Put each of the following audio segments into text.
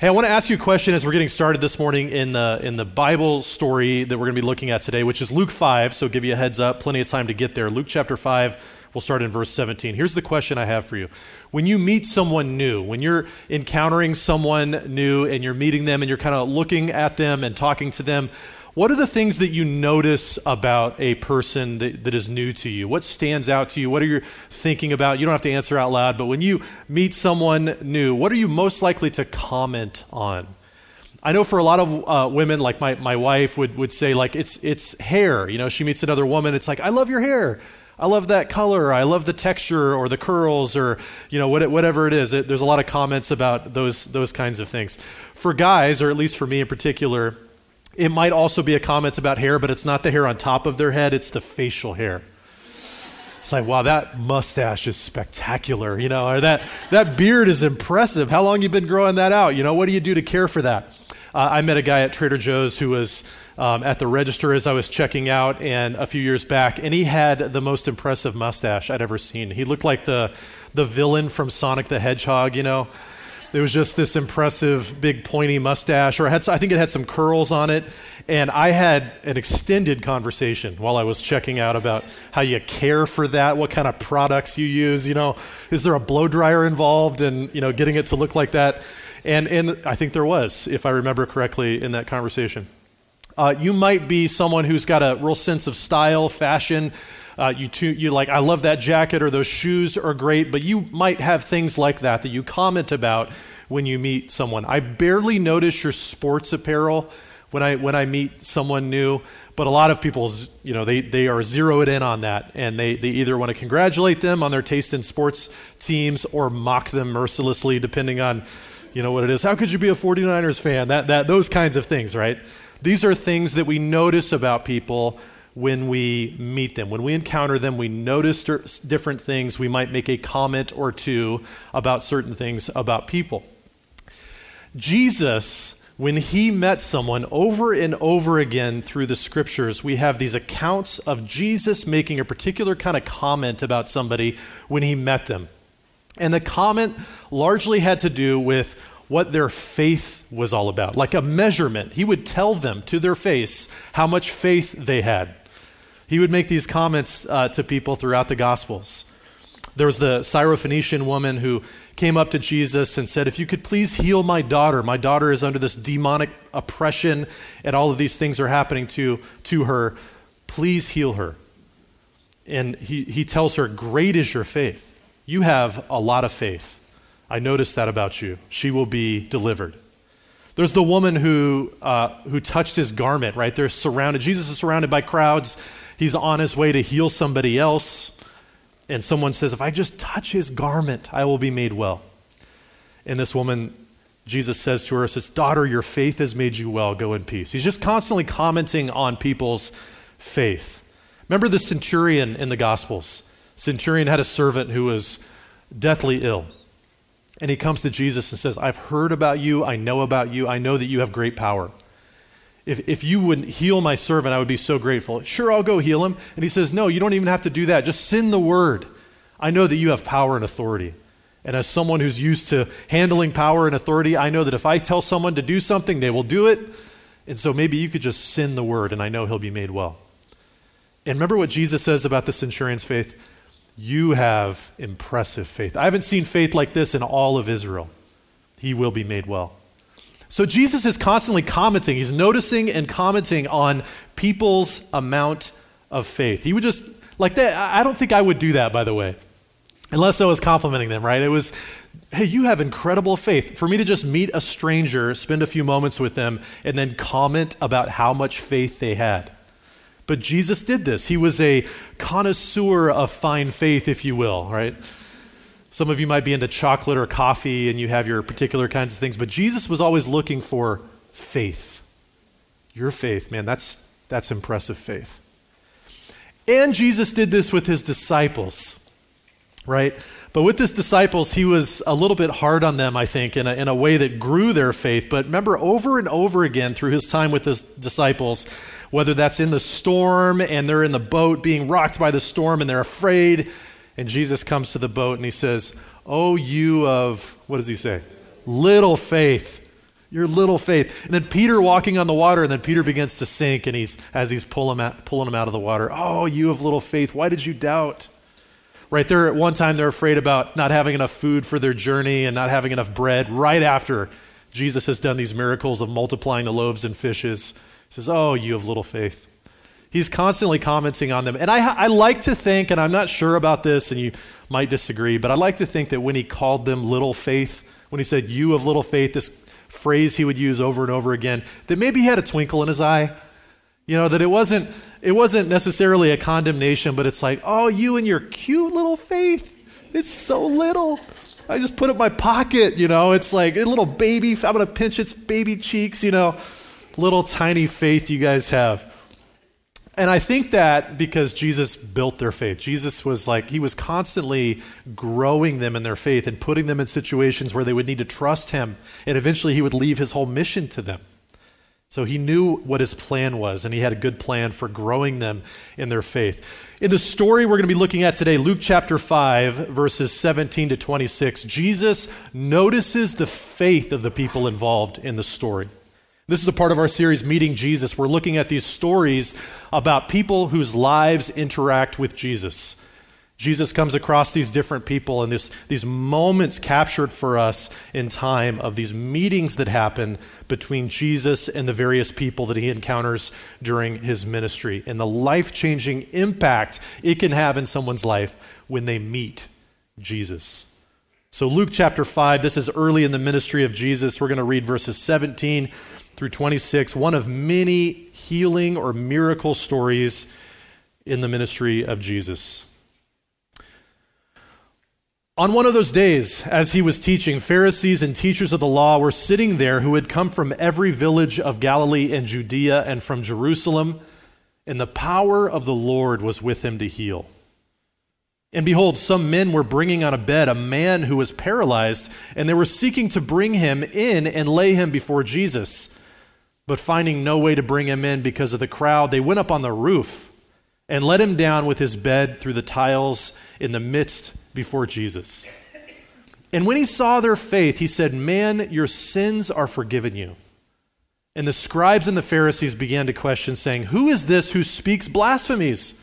Hey, I want to ask you a question as we're getting started this morning in the, in the Bible story that we're going to be looking at today, which is Luke 5. So, give you a heads up, plenty of time to get there. Luke chapter 5, we'll start in verse 17. Here's the question I have for you. When you meet someone new, when you're encountering someone new and you're meeting them and you're kind of looking at them and talking to them, what are the things that you notice about a person that, that is new to you? What stands out to you? What are you thinking about? You don't have to answer out loud, but when you meet someone new, what are you most likely to comment on? I know for a lot of uh, women, like my, my wife would, would say, like, it's, it's hair. You know, she meets another woman, it's like, I love your hair. I love that color. I love the texture or the curls or, you know, whatever it is. It, there's a lot of comments about those, those kinds of things. For guys, or at least for me in particular, it might also be a comment about hair, but it's not the hair on top of their head, it's the facial hair. It's like, wow, that mustache is spectacular, you know, or that, that beard is impressive. How long you been growing that out? You know, what do you do to care for that? Uh, I met a guy at Trader Joe's who was um, at the register as I was checking out, and a few years back, and he had the most impressive mustache I'd ever seen. He looked like the the villain from Sonic the Hedgehog, you know. There was just this impressive big pointy mustache, or had, I think it had some curls on it. And I had an extended conversation while I was checking out about how you care for that, what kind of products you use. You know, is there a blow dryer involved in you know getting it to look like that? And and I think there was, if I remember correctly, in that conversation. Uh, you might be someone who's got a real sense of style, fashion. Uh, you, too, you like, I love that jacket or those shoes are great, but you might have things like that that you comment about when you meet someone. I barely notice your sports apparel when I, when I meet someone new, but a lot of people, you know, they, they are zeroed in on that, and they, they either want to congratulate them on their taste in sports teams or mock them mercilessly, depending on, you know, what it is. How could you be a 49ers fan? That, that, those kinds of things, right? These are things that we notice about people when we meet them. When we encounter them, we notice different things. We might make a comment or two about certain things about people. Jesus, when he met someone over and over again through the scriptures, we have these accounts of Jesus making a particular kind of comment about somebody when he met them. And the comment largely had to do with what their faith was all about, like a measurement. He would tell them to their face how much faith they had. He would make these comments uh, to people throughout the Gospels. There was the Syrophoenician woman who came up to Jesus and said, If you could please heal my daughter. My daughter is under this demonic oppression, and all of these things are happening to, to her. Please heal her. And he, he tells her, Great is your faith. You have a lot of faith. I noticed that about you. She will be delivered. There's the woman who, uh, who touched his garment, right? They're surrounded. Jesus is surrounded by crowds he's on his way to heal somebody else, and someone says, If I just touch his garment, I will be made well. And this woman, Jesus says to her, says, Daughter, your faith has made you well. Go in peace. He's just constantly commenting on people's faith. Remember the centurion in the Gospels? Centurion had a servant who was deathly ill. And he comes to Jesus and says, I've heard about you. I know about you. I know that you have great power if, if you wouldn't heal my servant, I would be so grateful. Sure, I'll go heal him. And he says, No, you don't even have to do that. Just send the word. I know that you have power and authority. And as someone who's used to handling power and authority, I know that if I tell someone to do something, they will do it. And so maybe you could just send the word, and I know he'll be made well. And remember what Jesus says about the centurion's faith? You have impressive faith. I haven't seen faith like this in all of Israel. He will be made well. So Jesus is constantly commenting, he's noticing and commenting on people's amount of faith. He would just, like that, I don't think I would do that, by the way, unless I was complimenting them, right? It was, hey, you have incredible faith. For me to just meet a stranger, spend a few moments with them, and then comment about how much faith they had. But Jesus did this. He was a connoisseur of fine faith, if you will, right? Some of you might be into chocolate or coffee and you have your particular kinds of things, but Jesus was always looking for faith. Your faith, man, that's, that's impressive faith. And Jesus did this with his disciples, right? But with his disciples, he was a little bit hard on them, I think, in a, in a way that grew their faith. But remember, over and over again through his time with his disciples, whether that's in the storm and they're in the boat being rocked by the storm and they're afraid, and Jesus comes to the boat and he says, Oh, you of, what does he say? Little faith. Your little faith. And then Peter walking on the water, and then Peter begins to sink, and he's as he's pulling him out, pulling him out of the water. Oh, you of little faith. Why did you doubt? Right there, at one time, they're afraid about not having enough food for their journey and not having enough bread. Right after Jesus has done these miracles of multiplying the loaves and fishes, he says, Oh, you of little faith. He's constantly commenting on them. And I, I like to think, and I'm not sure about this, and you might disagree, but I like to think that when he called them little faith, when he said, You of little faith, this phrase he would use over and over again, that maybe he had a twinkle in his eye. You know, that it wasn't, it wasn't necessarily a condemnation, but it's like, oh, you and your cute little faith. It's so little. I just put it in my pocket, you know. It's like a little baby. I'm going to pinch its baby cheeks, you know. Little tiny faith you guys have. And I think that because Jesus built their faith, Jesus was like, he was constantly growing them in their faith and putting them in situations where they would need to trust him. And eventually he would leave his whole mission to them. So he knew what his plan was, and he had a good plan for growing them in their faith. In the story we're going to be looking at today, Luke chapter 5, verses 17 to 26, Jesus notices the faith of the people involved in the story. This is a part of our series, Meeting Jesus. We're looking at these stories about people whose lives interact with Jesus. Jesus comes across these different people and this, these moments captured for us in time of these meetings that happen between Jesus and the various people that he encounters during his ministry and the life changing impact it can have in someone's life when they meet Jesus. So, Luke chapter 5, this is early in the ministry of Jesus. We're going to read verses 17 through 26, one of many healing or miracle stories in the ministry of Jesus. On one of those days, as he was teaching, Pharisees and teachers of the law were sitting there who had come from every village of Galilee and Judea and from Jerusalem, and the power of the Lord was with him to heal. And behold, some men were bringing on a bed a man who was paralyzed, and they were seeking to bring him in and lay him before Jesus. But finding no way to bring him in because of the crowd, they went up on the roof and let him down with his bed through the tiles in the midst before Jesus. And when he saw their faith, he said, Man, your sins are forgiven you. And the scribes and the Pharisees began to question, saying, Who is this who speaks blasphemies?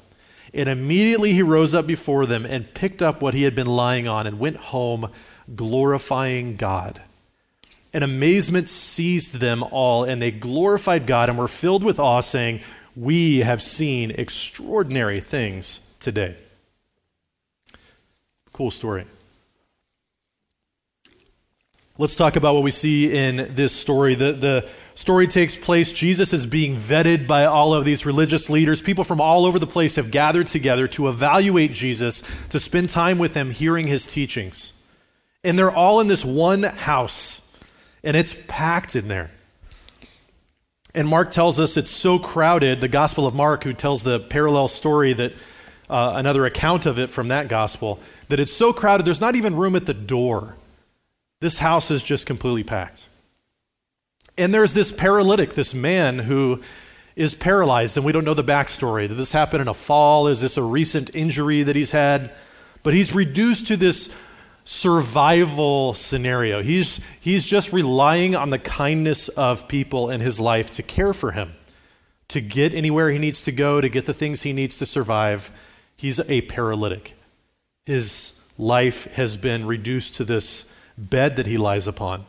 And immediately he rose up before them and picked up what he had been lying on and went home, glorifying God. And amazement seized them all, and they glorified God and were filled with awe, saying, we have seen extraordinary things today. Cool story. Let's talk about what we see in this story. The, the story takes place, Jesus is being vetted by all of these religious leaders. People from all over the place have gathered together to evaluate Jesus, to spend time with him, hearing his teachings. And they're all in this one house, and it's packed in there. And Mark tells us it's so crowded, the Gospel of Mark, who tells the parallel story that uh, another account of it from that gospel, that it's so crowded there's not even room at the door. This house is just completely packed. And there's this paralytic, this man who is paralyzed, and we don't know the backstory. Did this happen in a fall? Is this a recent injury that he's had? But he's reduced to this survival scenario. He's, he's just relying on the kindness of people in his life to care for him, to get anywhere he needs to go, to get the things he needs to survive. He's a paralytic. His life has been reduced to this bed that he lies upon.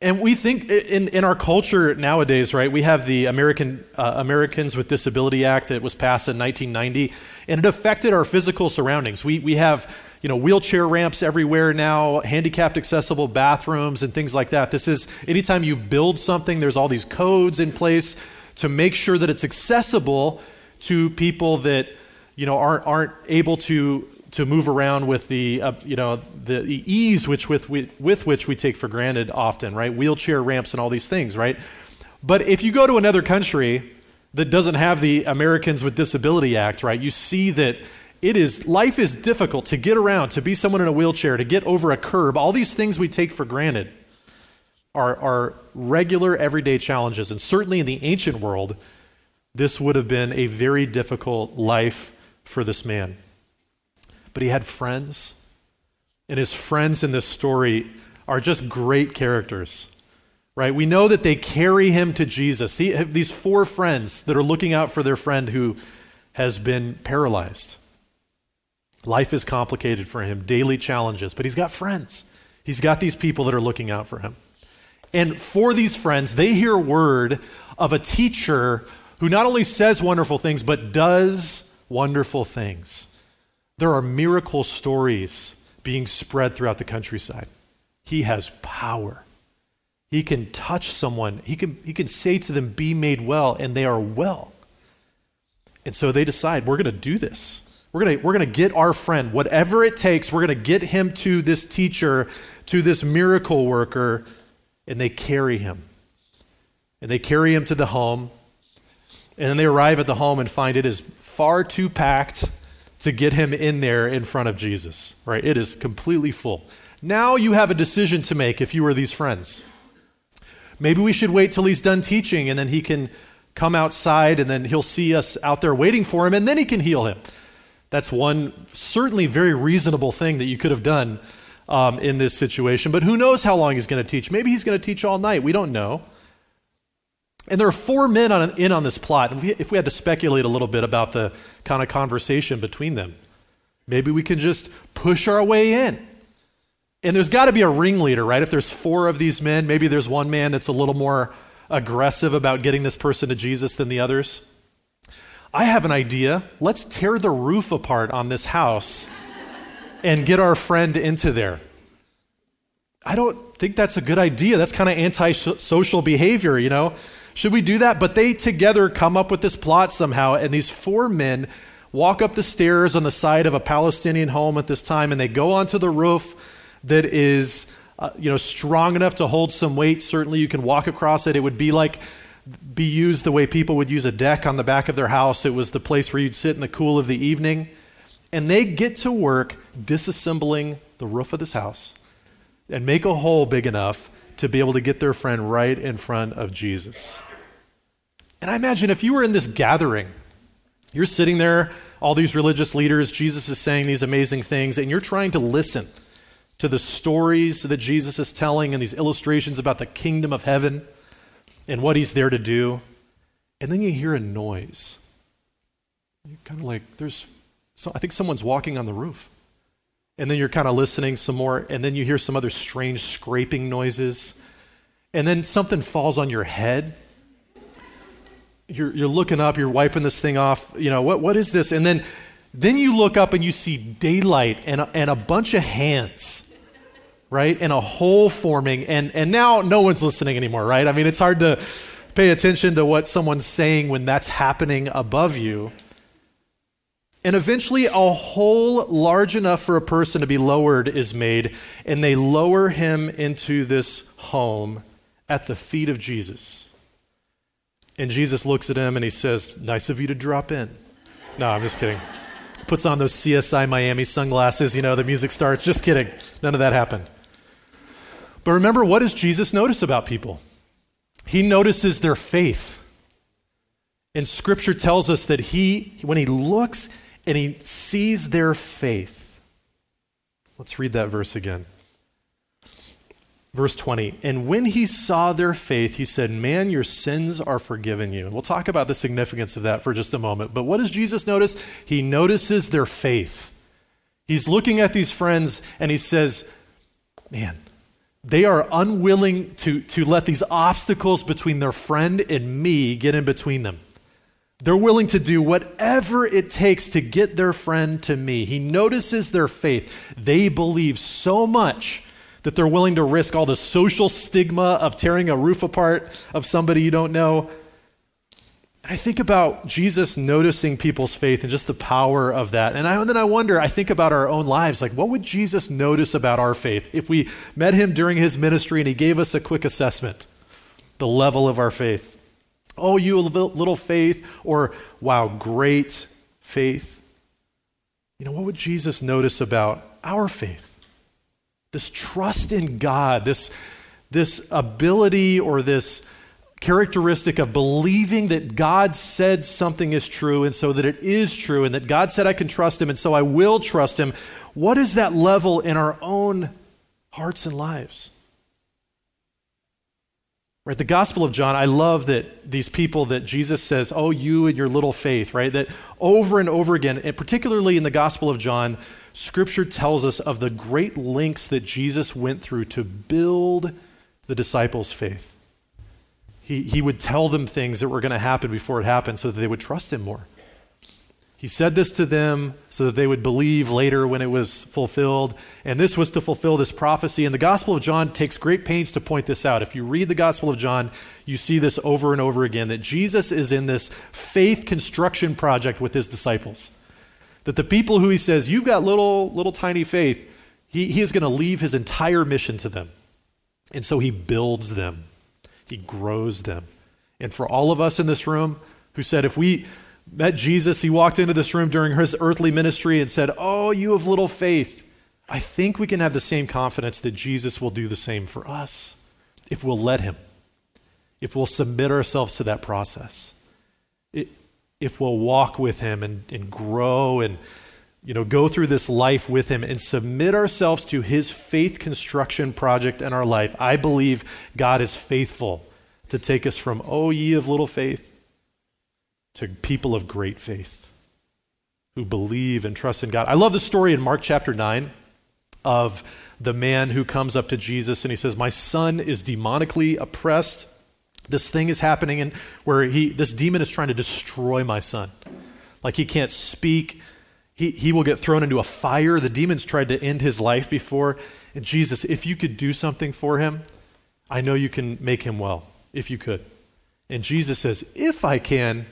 And we think in, in our culture nowadays, right, we have the American, uh, Americans with Disability Act that was passed in 1990, and it affected our physical surroundings. We, we have you know, wheelchair ramps everywhere now, handicapped accessible bathrooms and things like that. This is anytime you build something, there's all these codes in place to make sure that it's accessible to people that, you know, aren't, aren't able to to move around with the uh, you know the, the ease which with, with which we take for granted often, right? Wheelchair ramps and all these things, right? But if you go to another country, that doesn't have the Americans with Disability Act, right? You see that it is life is difficult to get around, to be someone in a wheelchair, to get over a curb. All these things we take for granted are, are regular everyday challenges. And certainly in the ancient world, this would have been a very difficult life for this man. But he had friends, and his friends in this story are just great characters, right? We know that they carry him to Jesus. These four friends that are looking out for their friend who has been paralyzed. Life is complicated for him, daily challenges, but he's got friends. He's got these people that are looking out for him. And for these friends, they hear word of a teacher who not only says wonderful things, but does wonderful things. There are miracle stories being spread throughout the countryside. He has power. He can touch someone, he can, he can say to them, Be made well, and they are well. And so they decide, We're going to do this. We're going we're going to get our friend, whatever it takes, we're going to get him to this teacher, to this miracle worker, and they carry him. And they carry him to the home. And then they arrive at the home and find it is far too packed to get him in there in front of Jesus, right? It is completely full. Now you have a decision to make if you are these friends. Maybe we should wait till he's done teaching and then he can come outside and then he'll see us out there waiting for him and then he can heal him. That's one certainly very reasonable thing that you could have done um, in this situation. But who knows how long he's going to teach? Maybe he's going to teach all night. We don't know. And there are four men on, in on this plot. If we, if we had to speculate a little bit about the kind of conversation between them, maybe we can just push our way in. And there's got to be a ringleader, right? If there's four of these men, maybe there's one man that's a little more aggressive about getting this person to Jesus than the others. I have an idea. Let's tear the roof apart on this house and get our friend into there. I don't think that's a good idea. That's kind of anti-social behavior, you know? Should we do that? But they together come up with this plot somehow, and these four men walk up the stairs on the side of a Palestinian home at this time, and they go onto the roof that is, uh, you know, strong enough to hold some weight. Certainly, you can walk across it. It would be like be used the way people would use a deck on the back of their house. It was the place where you'd sit in the cool of the evening. And they get to work disassembling the roof of this house and make a hole big enough to be able to get their friend right in front of Jesus. And I imagine if you were in this gathering, you're sitting there, all these religious leaders, Jesus is saying these amazing things, and you're trying to listen to the stories that Jesus is telling and these illustrations about the kingdom of heaven and what he's there to do. And then you hear a noise. You're kind of like, there's, so I think someone's walking on the roof. And then you're kind of listening some more, and then you hear some other strange scraping noises. And then something falls on your head. You're, you're looking up, you're wiping this thing off. You know, what, what is this? And then, then you look up and you see daylight and a, and a bunch of hands, right? And a hole forming. And, and now no one's listening anymore, right? I mean, it's hard to pay attention to what someone's saying when that's happening above you. And eventually, a hole large enough for a person to be lowered is made, and they lower him into this home at the feet of Jesus. And Jesus looks at him and he says, Nice of you to drop in. No, I'm just kidding. Puts on those CSI Miami sunglasses, you know, the music starts. Just kidding. None of that happened. But remember, what does Jesus notice about people? He notices their faith. And scripture tells us that he, when he looks, and he sees their faith. Let's read that verse again. Verse 20, and when he saw their faith, he said, Man, your sins are forgiven you. And we'll talk about the significance of that for just a moment. But what does Jesus notice? He notices their faith. He's looking at these friends and he says, Man, they are unwilling to, to let these obstacles between their friend and me get in between them. They're willing to do whatever it takes to get their friend to me. He notices their faith. They believe so much that they're willing to risk all the social stigma of tearing a roof apart of somebody you don't know. I think about Jesus noticing people's faith and just the power of that. And, I, and then I wonder, I think about our own lives. Like, what would Jesus notice about our faith if we met him during his ministry and he gave us a quick assessment? The level of our faith. Oh, you little faith, or wow, great faith. You know, what would Jesus notice about our faith? This trust in God, this, this ability or this characteristic of believing that God said something is true and so that it is true and that God said I can trust him and so I will trust him. What is that level in our own hearts and lives? Right, the Gospel of John, I love that these people that Jesus says, Oh, you and your little faith, right? That over and over again, and particularly in the Gospel of John, Scripture tells us of the great lengths that Jesus went through to build the disciples' faith. He, he would tell them things that were going to happen before it happened so that they would trust him more. He said this to them so that they would believe later when it was fulfilled. And this was to fulfill this prophecy. And the Gospel of John takes great pains to point this out. If you read the Gospel of John, you see this over and over again that Jesus is in this faith construction project with his disciples. That the people who he says, You've got little, little tiny faith, he, he is going to leave his entire mission to them. And so he builds them, he grows them. And for all of us in this room who said, if we met Jesus, he walked into this room during his earthly ministry and said, Oh, you have little faith. I think we can have the same confidence that Jesus will do the same for us if we'll let him, if we'll submit ourselves to that process, if we'll walk with him and, and grow and you know, go through this life with him and submit ourselves to his faith construction project in our life. I believe God is faithful to take us from, oh, ye of little faith, to people of great faith who believe and trust in God. I love the story in Mark chapter 9 of the man who comes up to Jesus and he says, My son is demonically oppressed. This thing is happening and where he this demon is trying to destroy my son. Like he can't speak. He, he will get thrown into a fire. The demons tried to end his life before. And Jesus, if you could do something for him, I know you can make him well, if you could. And Jesus says, If I can,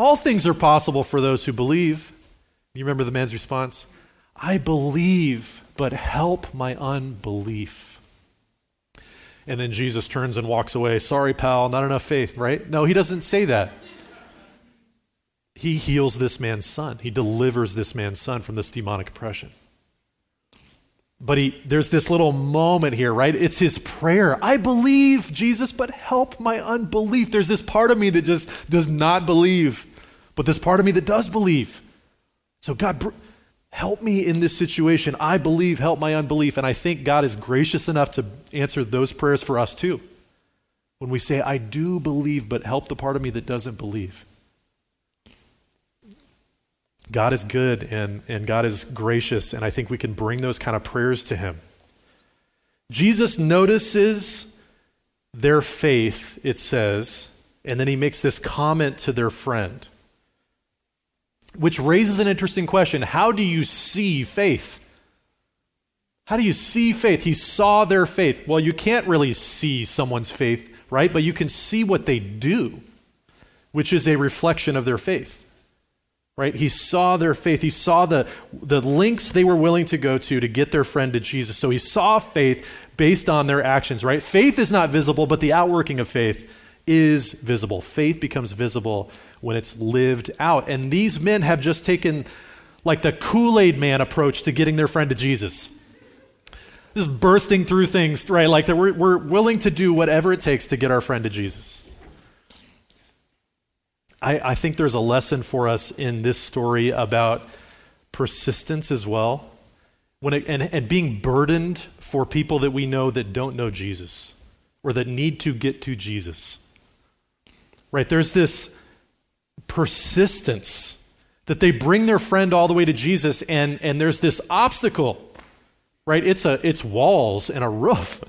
all things are possible for those who believe. You remember the man's response? I believe, but help my unbelief. And then Jesus turns and walks away. Sorry, pal, not enough faith, right? No, he doesn't say that. He heals this man's son. He delivers this man's son from this demonic oppression. But he, there's this little moment here, right? It's his prayer. I believe, Jesus, but help my unbelief. There's this part of me that just does not believe, but this part of me that does believe. So, God, help me in this situation. I believe, help my unbelief. And I think God is gracious enough to answer those prayers for us too. When we say, I do believe, but help the part of me that doesn't believe. God is good and, and God is gracious, and I think we can bring those kind of prayers to Him. Jesus notices their faith, it says, and then he makes this comment to their friend, which raises an interesting question. How do you see faith? How do you see faith? He saw their faith. Well, you can't really see someone's faith, right? But you can see what they do, which is a reflection of their faith right? He saw their faith. He saw the, the links they were willing to go to to get their friend to Jesus. So he saw faith based on their actions, right? Faith is not visible, but the outworking of faith is visible. Faith becomes visible when it's lived out. And these men have just taken like the Kool Aid man approach to getting their friend to Jesus. Just bursting through things, right? Like we're, we're willing to do whatever it takes to get our friend to Jesus. I, I think there's a lesson for us in this story about persistence as well. When it, and, and being burdened for people that we know that don't know Jesus or that need to get to Jesus. Right? There's this persistence that they bring their friend all the way to Jesus, and, and there's this obstacle. Right? It's, a, it's walls and a roof.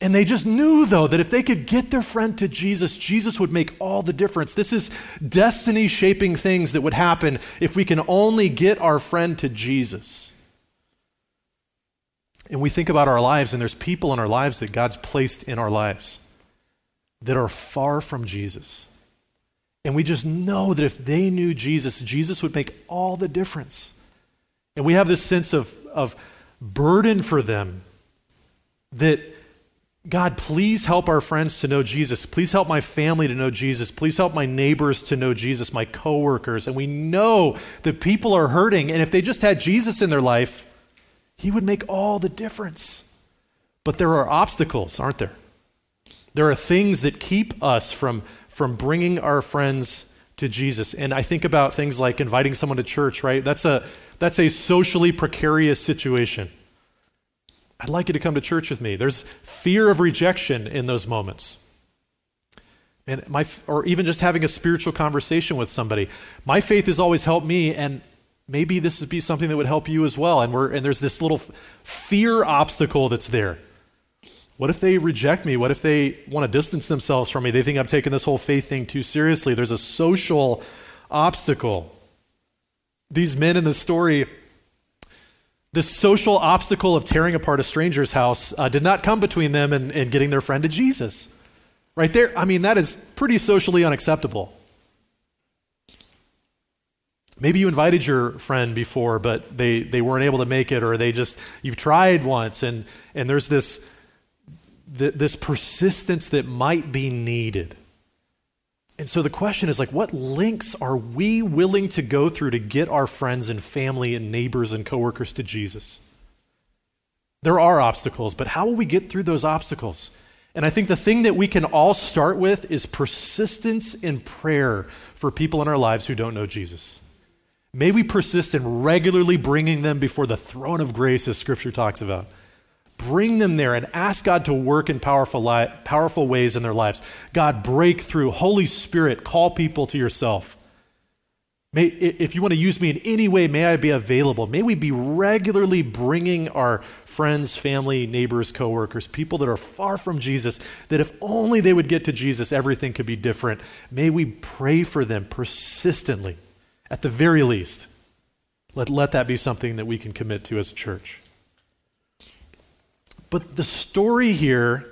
And they just knew, though, that if they could get their friend to Jesus, Jesus would make all the difference. This is destiny shaping things that would happen if we can only get our friend to Jesus. And we think about our lives, and there's people in our lives that God's placed in our lives that are far from Jesus. And we just know that if they knew Jesus, Jesus would make all the difference. And we have this sense of, of burden for them that God, please help our friends to know Jesus. Please help my family to know Jesus. Please help my neighbors to know Jesus, my coworkers. And we know that people are hurting. And if they just had Jesus in their life, he would make all the difference. But there are obstacles, aren't there? There are things that keep us from, from bringing our friends to Jesus. And I think about things like inviting someone to church, right? That's a, that's a socially precarious situation. I'd like you to come to church with me. There's fear of rejection in those moments. And my, or even just having a spiritual conversation with somebody. My faith has always helped me, and maybe this would be something that would help you as well. And, we're, and there's this little fear obstacle that's there. What if they reject me? What if they want to distance themselves from me? They think I'm taking this whole faith thing too seriously. There's a social obstacle. These men in the story the social obstacle of tearing apart a stranger's house uh, did not come between them and, and getting their friend to Jesus. Right there, I mean, that is pretty socially unacceptable. Maybe you invited your friend before, but they, they weren't able to make it, or they just, you've tried once, and, and there's this, this persistence that might be needed. And so the question is like what links are we willing to go through to get our friends and family and neighbors and coworkers to Jesus? There are obstacles, but how will we get through those obstacles? And I think the thing that we can all start with is persistence in prayer for people in our lives who don't know Jesus. May we persist in regularly bringing them before the throne of grace, as Scripture talks about. Bring them there and ask God to work in powerful, li- powerful ways in their lives. God, break through. Holy Spirit, call people to yourself. May, if you want to use me in any way, may I be available. May we be regularly bringing our friends, family, neighbors, coworkers, people that are far from Jesus, that if only they would get to Jesus, everything could be different. May we pray for them persistently, at the very least. Let, let that be something that we can commit to as a church. But the story here,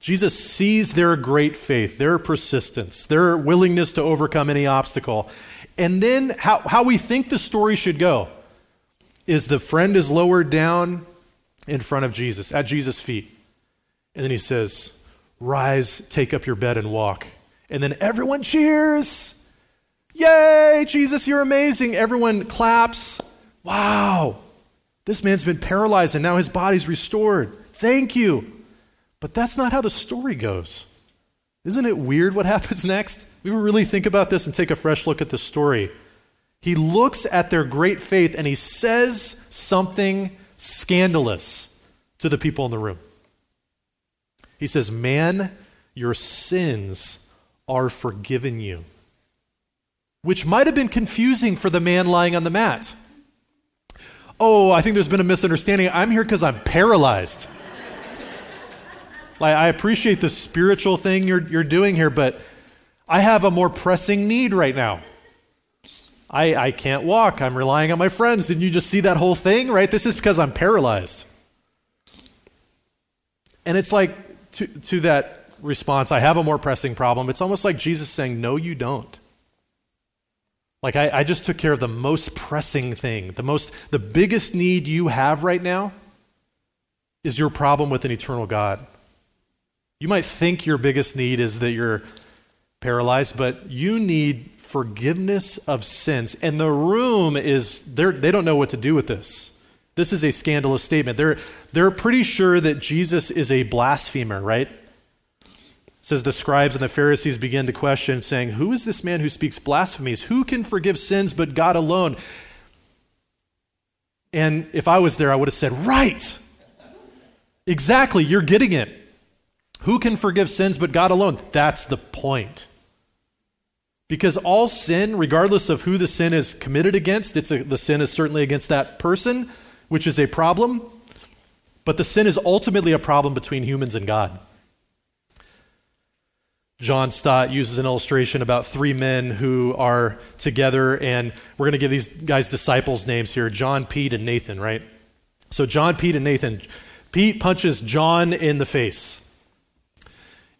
Jesus sees their great faith, their persistence, their willingness to overcome any obstacle. And then how, how we think the story should go is the friend is lowered down in front of Jesus, at Jesus' feet. And then he says, Rise, take up your bed, and walk. And then everyone cheers. Yay, Jesus, you're amazing. Everyone claps. Wow, this man's been paralyzed and now his body's restored. Thank you. But that's not how the story goes. Isn't it weird what happens next? We really think about this and take a fresh look at the story. He looks at their great faith and he says something scandalous to the people in the room. He says, Man, your sins are forgiven you. Which might have been confusing for the man lying on the mat. Oh, I think there's been a misunderstanding. I'm here because I'm paralyzed. Like, I appreciate the spiritual thing you're, you're doing here, but I have a more pressing need right now. I, I can't walk. I'm relying on my friends. Didn't you just see that whole thing, right? This is because I'm paralyzed. And it's like, to, to that response, I have a more pressing problem. It's almost like Jesus saying, No, you don't. Like, I, I just took care of the most pressing thing. The most, the biggest need you have right now is your problem with an eternal God. You might think your biggest need is that you're paralyzed, but you need forgiveness of sins. And the room is, they don't know what to do with this. This is a scandalous statement. They're, they're pretty sure that Jesus is a blasphemer, right? It says the scribes and the Pharisees begin to question, saying, Who is this man who speaks blasphemies? Who can forgive sins but God alone? And if I was there, I would have said, Right! Exactly, you're getting it. Who can forgive sins but God alone? That's the point. Because all sin, regardless of who the sin is committed against, it's a, the sin is certainly against that person, which is a problem. But the sin is ultimately a problem between humans and God. John Stott uses an illustration about three men who are together, and we're going to give these guys disciples' names here John, Pete, and Nathan, right? So, John, Pete, and Nathan. Pete punches John in the face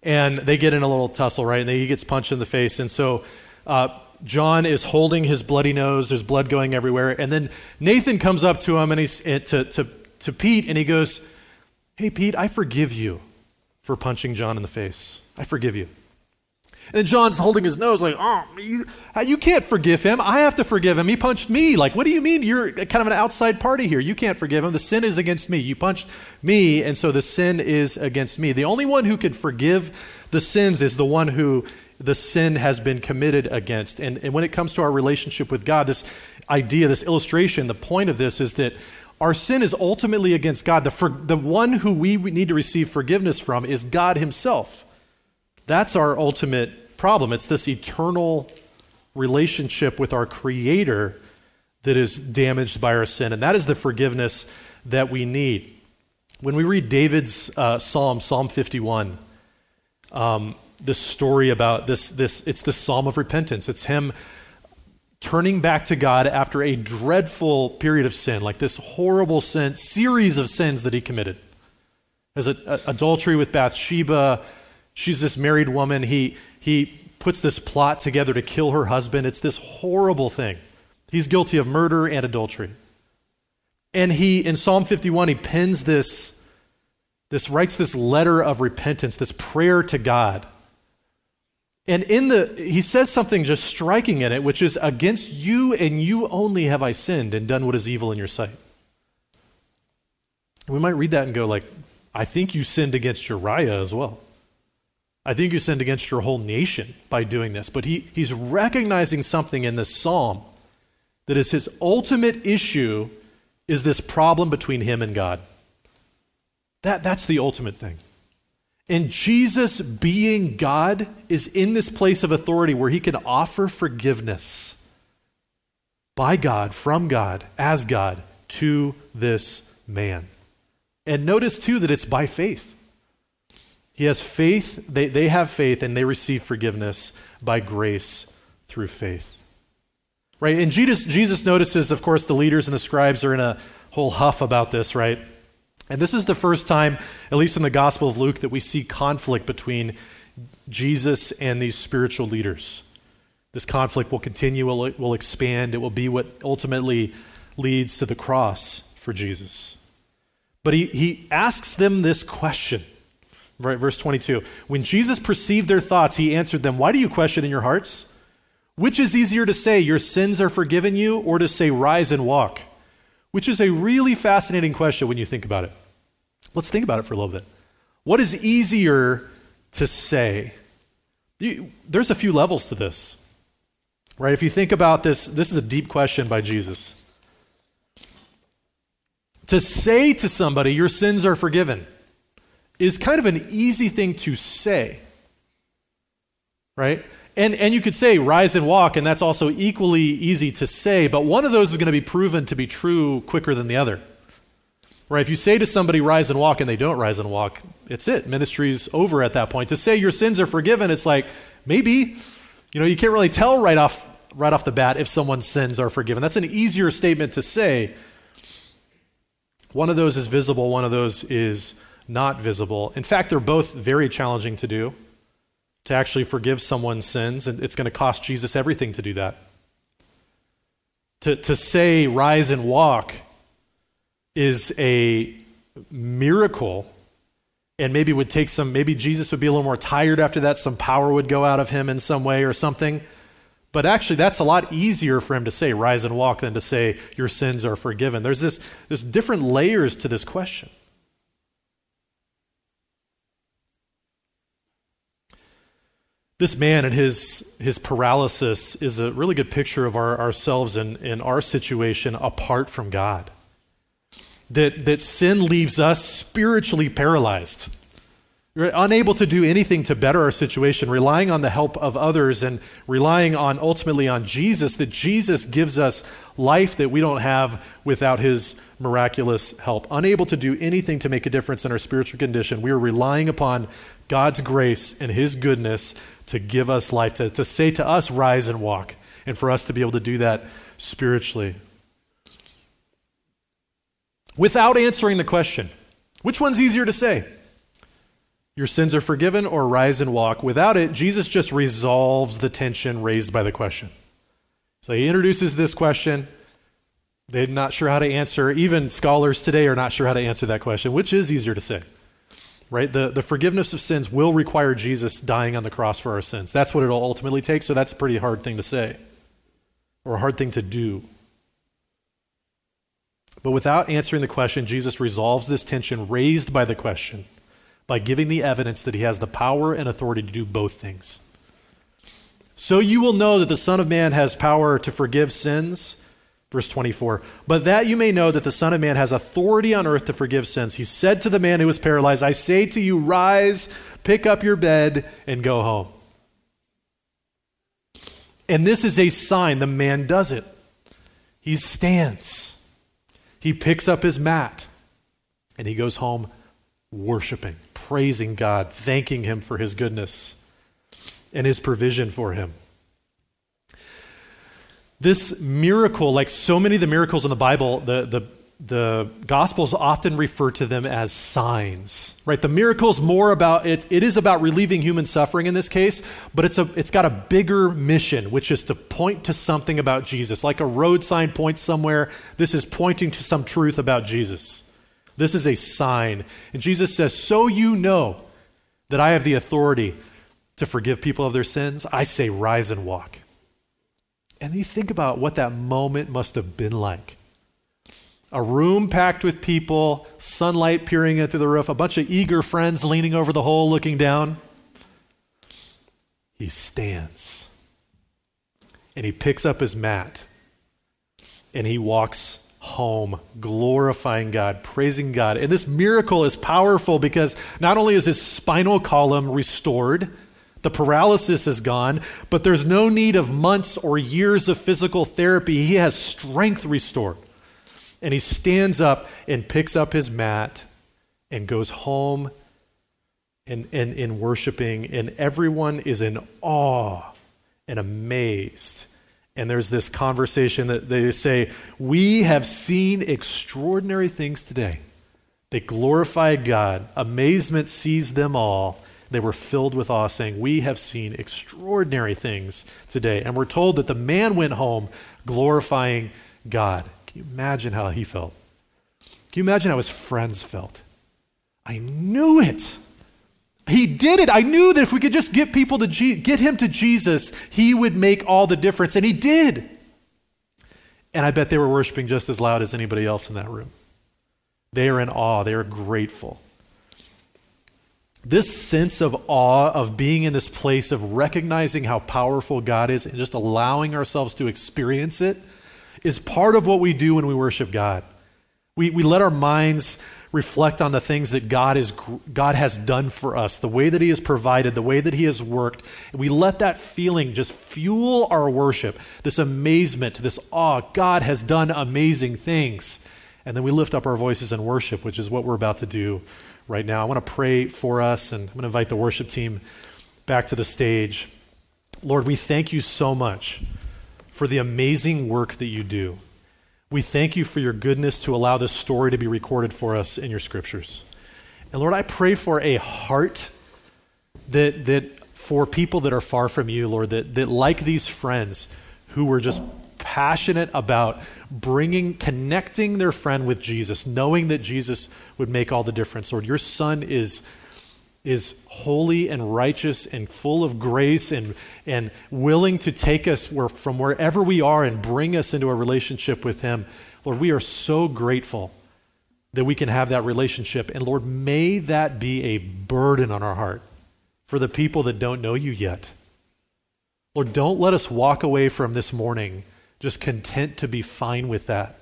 and they get in a little tussle, right? And he gets punched in the face. And so uh, John is holding his bloody nose. There's blood going everywhere. And then Nathan comes up to him and he's eh, to, to, to Pete and he goes, Hey, Pete, I forgive you. for punching John in the face. I forgive you. And John's holding his nose like, oh, you, uh, you can't forgive him. I have to forgive him. He punched me. Like, what do you mean you're kind of an outside party here? You can't forgive him. The sin is against me. You punched me, and so the sin is against me. The only one who can forgive the sins is the one who the sin has been committed against. And, and when it comes to our relationship with God, this idea, this illustration, the point of this is that our sin is ultimately against God. The, for, the one who we need to receive forgiveness from is God Himself. That's our ultimate problem. It's this eternal relationship with our Creator that is damaged by our sin. And that is the forgiveness that we need. When we read David's uh, Psalm, Psalm 51, um, this story about this, this, it's the Psalm of repentance. It's him turning back to God after a dreadful period of sin, like this horrible sin, series of sins that he committed. As a, a, adultery with Bathsheba, she's this married woman. He, he puts this plot together to kill her husband. It's this horrible thing. He's guilty of murder and adultery. And he, in Psalm 51, he pens this, this writes this letter of repentance, this prayer to God. And in the he says something just striking in it, which is against you and you only have I sinned and done what is evil in your sight. We might read that and go like, I think you sinned against Uriah as well. I think you sinned against your whole nation by doing this. But he, he's recognizing something in this psalm that is his ultimate issue is this problem between him and God. That, that's the ultimate thing. And Jesus, being God, is in this place of authority where he can offer forgiveness by God, from God, as God, to this man. And notice too that it's by faith. He has faith, they, they have faith, and they receive forgiveness by grace through faith. Right? And Jesus, Jesus notices, of course, the leaders and the scribes are in a whole huff about this, right? And this is the first time, at least in the Gospel of Luke, that we see conflict between Jesus and these spiritual leaders. This conflict will continue, will, will expand, it will be what ultimately leads to the cross for Jesus. But he, he asks them this question, right? Verse 22. When Jesus perceived their thoughts, he answered them, Why do you question in your hearts? Which is easier to say, Your sins are forgiven you, or to say, Rise and walk? which is a really fascinating question when you think about it. Let's think about it for a little bit. What is easier to say? There's a few levels to this, right? If you think about this, this is a deep question by Jesus. To say to somebody, your sins are forgiven, is kind of an easy thing to say, right? And, and you could say rise and walk, and that's also equally easy to say, but one of those is going to be proven to be true quicker than the other. Right? If you say to somebody rise and walk and they don't rise and walk, it's it. Ministry's over at that point. To say your sins are forgiven, it's like maybe, you know, you can't really tell right off right off the bat if someone's sins are forgiven. That's an easier statement to say. One of those is visible, one of those is not visible. In fact, they're both very challenging to do to actually forgive someone's sins, and it's going to cost Jesus everything to do that. To, to say, rise and walk, is a miracle, and maybe would take some, maybe Jesus would be a little more tired after that, some power would go out of him in some way or something. But actually, that's a lot easier for him to say, rise and walk, than to say, your sins are forgiven. There's this, there's different layers to this question. This man and his, his paralysis is a really good picture of our, ourselves and, and our situation apart from God. That, that sin leaves us spiritually paralyzed. We're unable to do anything to better our situation, relying on the help of others and relying on ultimately on Jesus, that Jesus gives us life that we don't have without his miraculous help. Unable to do anything to make a difference in our spiritual condition, we are relying upon God's grace and his goodness to give us life, to, to say to us, rise and walk, and for us to be able to do that spiritually. Without answering the question, which one's easier to say? Your sins are forgiven or rise and walk. Without it, Jesus just resolves the tension raised by the question. So he introduces this question. They're not sure how to answer. Even scholars today are not sure how to answer that question. Which is easier to say? Right? The, the forgiveness of sins will require Jesus dying on the cross for our sins. That's what it'll ultimately take, so that's a pretty hard thing to say or a hard thing to do. But without answering the question, Jesus resolves this tension raised by the question by giving the evidence that he has the power and authority to do both things. So you will know that the Son of Man has power to forgive sins. Verse 24, but that you may know that the Son of Man has authority on earth to forgive sins. He said to the man who was paralyzed, I say to you, rise, pick up your bed, and go home. And this is a sign the man does it. He stands, he picks up his mat, and he goes home worshiping, praising God, thanking Him for His goodness and His provision for him. This miracle, like so many of the miracles in the Bible, the, the, the Gospels often refer to them as signs, right? The miracle is more about it, it is about relieving human suffering in this case, but it's, a, it's got a bigger mission, which is to point to something about Jesus. Like a road sign points somewhere, this is pointing to some truth about Jesus. This is a sign. And Jesus says, So you know that I have the authority to forgive people of their sins, I say, rise and walk. And you think about what that moment must have been like. A room packed with people, sunlight peering in through the roof, a bunch of eager friends leaning over the hole looking down. He stands and he picks up his mat and he walks home, glorifying God, praising God. And this miracle is powerful because not only is his spinal column restored, the paralysis is gone, but there's no need of months or years of physical therapy. He has strength restored. And he stands up and picks up his mat and goes home and, and in worshiping, and everyone is in awe and amazed. And there's this conversation that they say, We have seen extraordinary things today. They glorify God. Amazement seized them all. They were filled with awe, saying, We have seen extraordinary things today. And we're told that the man went home glorifying God. Can you imagine how he felt? Can you imagine how his friends felt? I knew it. He did it. I knew that if we could just get people to Je- get him to Jesus, he would make all the difference. And he did. And I bet they were worshiping just as loud as anybody else in that room. They are in awe, they are grateful this sense of awe of being in this place of recognizing how powerful God is and just allowing ourselves to experience it is part of what we do when we worship God. We, we let our minds reflect on the things that God, is, God has done for us, the way that He has provided, the way that He has worked. We let that feeling just fuel our worship, this amazement, this awe. God has done amazing things. And then we lift up our voices in worship, which is what we're about to do right now. I want to pray for us, and I'm going to invite the worship team back to the stage. Lord, we thank you so much for the amazing work that you do. We thank you for your goodness to allow this story to be recorded for us in your scriptures. And Lord, I pray for a heart that, that for people that are far from you, Lord, that, that like these friends who were just passionate about bringing, connecting their friend with Jesus, knowing that Jesus would make all the difference. Lord, your son is, is holy and righteous and full of grace and, and willing to take us where, from wherever we are and bring us into a relationship with him. Lord, we are so grateful that we can have that relationship. And Lord, may that be a burden on our heart for the people that don't know you yet. Lord, don't let us walk away from this morning just content to be fine with that.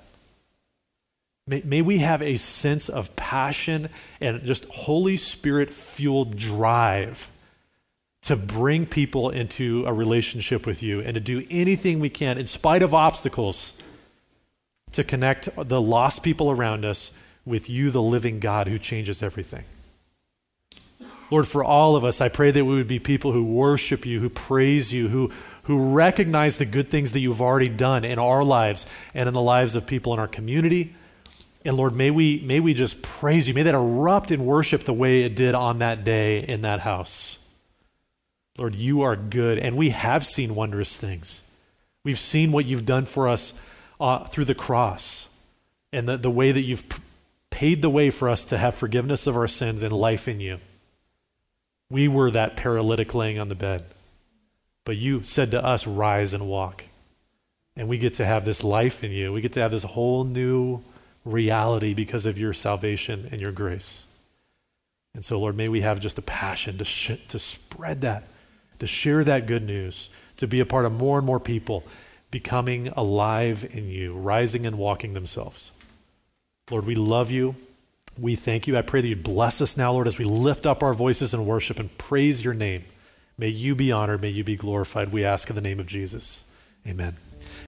May, may we have a sense of passion and just Holy Spirit fueled drive to bring people into a relationship with you and to do anything we can, in spite of obstacles, to connect the lost people around us with you, the living God who changes everything. Lord, for all of us, I pray that we would be people who worship you, who praise you, who, who recognize the good things that you've already done in our lives and in the lives of people in our community. And Lord, may we, may we just praise you. May that erupt in worship the way it did on that day in that house. Lord, you are good, and we have seen wondrous things. We've seen what you've done for us uh, through the cross and the, the way that you've paid the way for us to have forgiveness of our sins and life in you. We were that paralytic laying on the bed. But you said to us, Rise and walk. And we get to have this life in you. We get to have this whole new reality because of your salvation and your grace. And so, Lord, may we have just a passion to, sh- to spread that, to share that good news, to be a part of more and more people becoming alive in you, rising and walking themselves. Lord, we love you. We thank you. I pray that you bless us now, Lord, as we lift up our voices in worship and praise your name. May you be honored. May you be glorified. We ask in the name of Jesus. Amen.